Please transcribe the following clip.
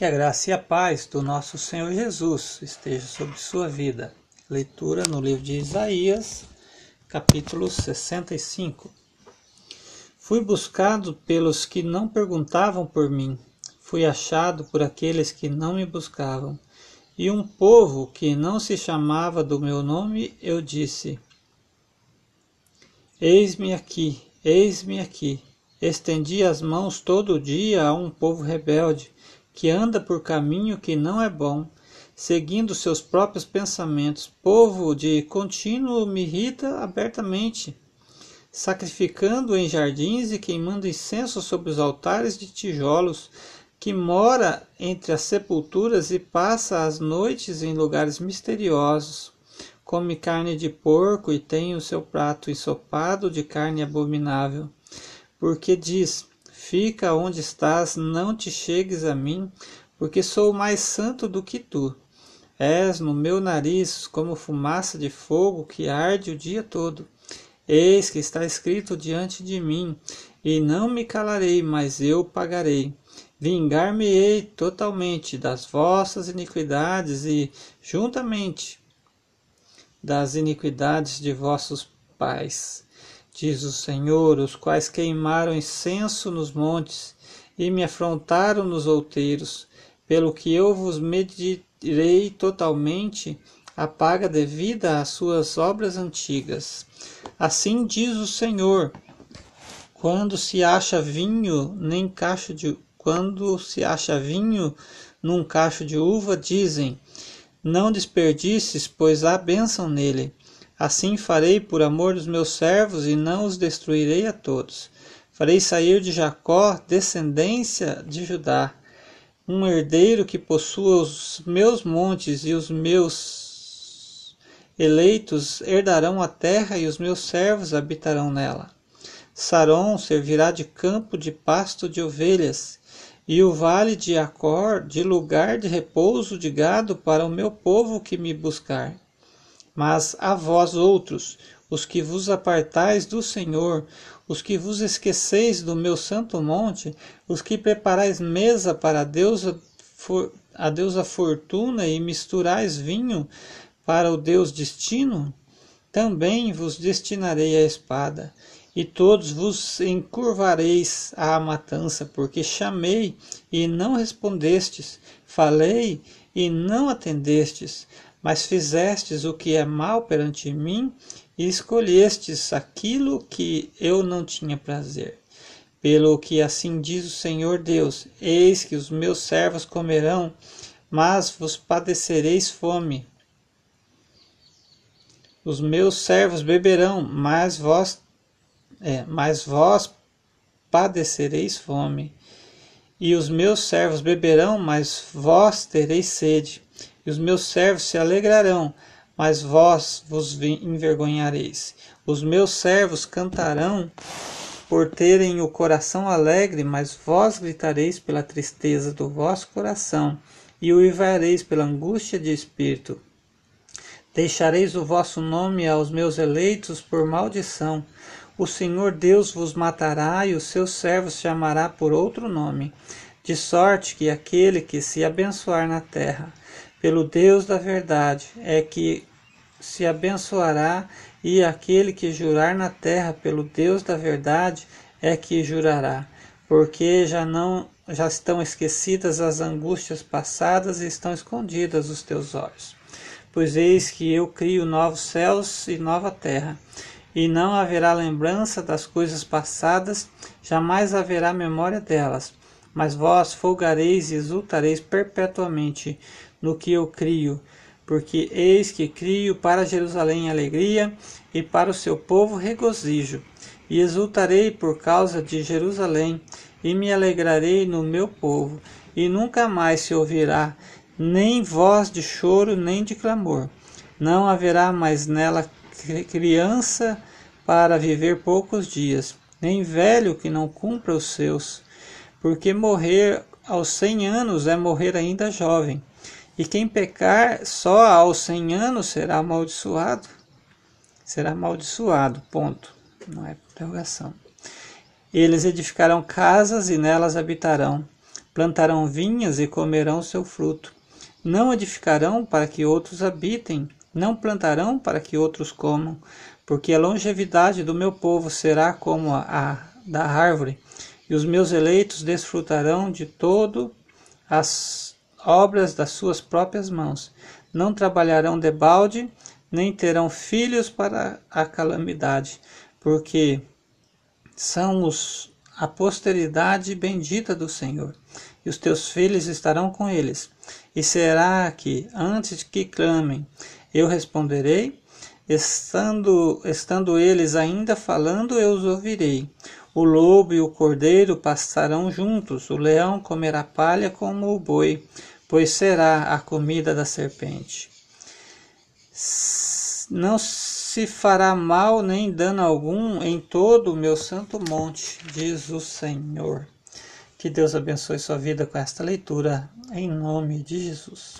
Que a graça e a paz do nosso Senhor Jesus esteja sobre sua vida. Leitura no livro de Isaías, capítulo 65. Fui buscado pelos que não perguntavam por mim, fui achado por aqueles que não me buscavam. E um povo que não se chamava do meu nome, eu disse: Eis-me aqui, eis-me aqui. Estendi as mãos todo dia a um povo rebelde, que anda por caminho que não é bom, seguindo seus próprios pensamentos. Povo de contínuo me irrita abertamente, sacrificando em jardins e queimando incenso sobre os altares de tijolos, que mora entre as sepulturas e passa as noites em lugares misteriosos. Come carne de porco e tem o seu prato ensopado de carne abominável porque diz: Fica onde estás, não te chegues a mim, porque sou mais santo do que tu. És no meu nariz como fumaça de fogo que arde o dia todo. Eis que está escrito diante de mim, e não me calarei, mas eu pagarei. Vingar-me-ei totalmente das vossas iniquidades e, juntamente, das iniquidades de vossos pais diz o Senhor, os quais queimaram incenso nos montes e me afrontaram nos outeiros, pelo que eu vos medirei totalmente a paga devida às suas obras antigas. Assim diz o Senhor: quando se acha vinho nem cacho de quando se acha vinho num cacho de uva, dizem: Não desperdices, pois há bênção nele. Assim farei por amor dos meus servos e não os destruirei a todos. Farei sair de Jacó descendência de Judá, um herdeiro que possua os meus montes e os meus eleitos herdarão a terra e os meus servos habitarão nela. Saron servirá de campo de pasto de ovelhas, e o vale de Acor de lugar de repouso de gado para o meu povo que me buscar. Mas a vós outros, os que vos apartais do Senhor, os que vos esqueceis do meu santo monte, os que preparais mesa para a deusa, a fortuna e misturais vinho para o Deus destino, também vos destinarei a espada, e todos vos encurvareis à matança, porque chamei e não respondestes, falei e não atendestes mas fizestes o que é mal perante mim e escolhestes aquilo que eu não tinha prazer. Pelo que assim diz o Senhor Deus: Eis que os meus servos comerão, mas vos padecereis fome. Os meus servos beberão, mas vós, é, mas vós padecereis fome. E os meus servos beberão, mas vós tereis sede e os meus servos se alegrarão, mas vós vos envergonhareis. Os meus servos cantarão por terem o coração alegre, mas vós gritareis pela tristeza do vosso coração e uivareis pela angústia de espírito. Deixareis o vosso nome aos meus eleitos por maldição. O Senhor Deus vos matará e os seus servos chamará por outro nome, de sorte que aquele que se abençoar na terra pelo Deus da verdade é que se abençoará, e aquele que jurar na terra pelo Deus da verdade é que jurará, porque já não já estão esquecidas as angústias passadas e estão escondidas os teus olhos. Pois eis que eu crio novos céus e nova terra, e não haverá lembrança das coisas passadas, jamais haverá memória delas. Mas vós folgareis e exultareis perpetuamente no que eu crio, porque eis que crio para Jerusalém alegria e para o seu povo regozijo. E exultarei por causa de Jerusalém, e me alegrarei no meu povo, e nunca mais se ouvirá nem voz de choro nem de clamor. Não haverá mais nela criança para viver poucos dias, nem velho que não cumpra os seus, porque morrer aos cem anos é morrer ainda jovem. E quem pecar só aos cem anos será amaldiçoado. Será amaldiçoado, ponto. Não é interrogação. Eles edificarão casas e nelas habitarão. plantarão vinhas e comerão seu fruto. Não edificarão para que outros habitem, não plantarão para que outros comam, porque a longevidade do meu povo será como a, da árvore, e os meus eleitos desfrutarão de todo as obras das suas próprias mãos. Não trabalharão debalde, nem terão filhos para a calamidade, porque são os a posteridade bendita do Senhor, e os teus filhos estarão com eles. E será que, antes que clamem, eu responderei? Estando, estando eles ainda falando, eu os ouvirei. O lobo e o cordeiro pastarão juntos, o leão comerá palha como o boi, pois será a comida da serpente. Não se fará mal nem dano algum em todo o meu santo monte, diz o Senhor. Que Deus abençoe sua vida com esta leitura, em nome de Jesus.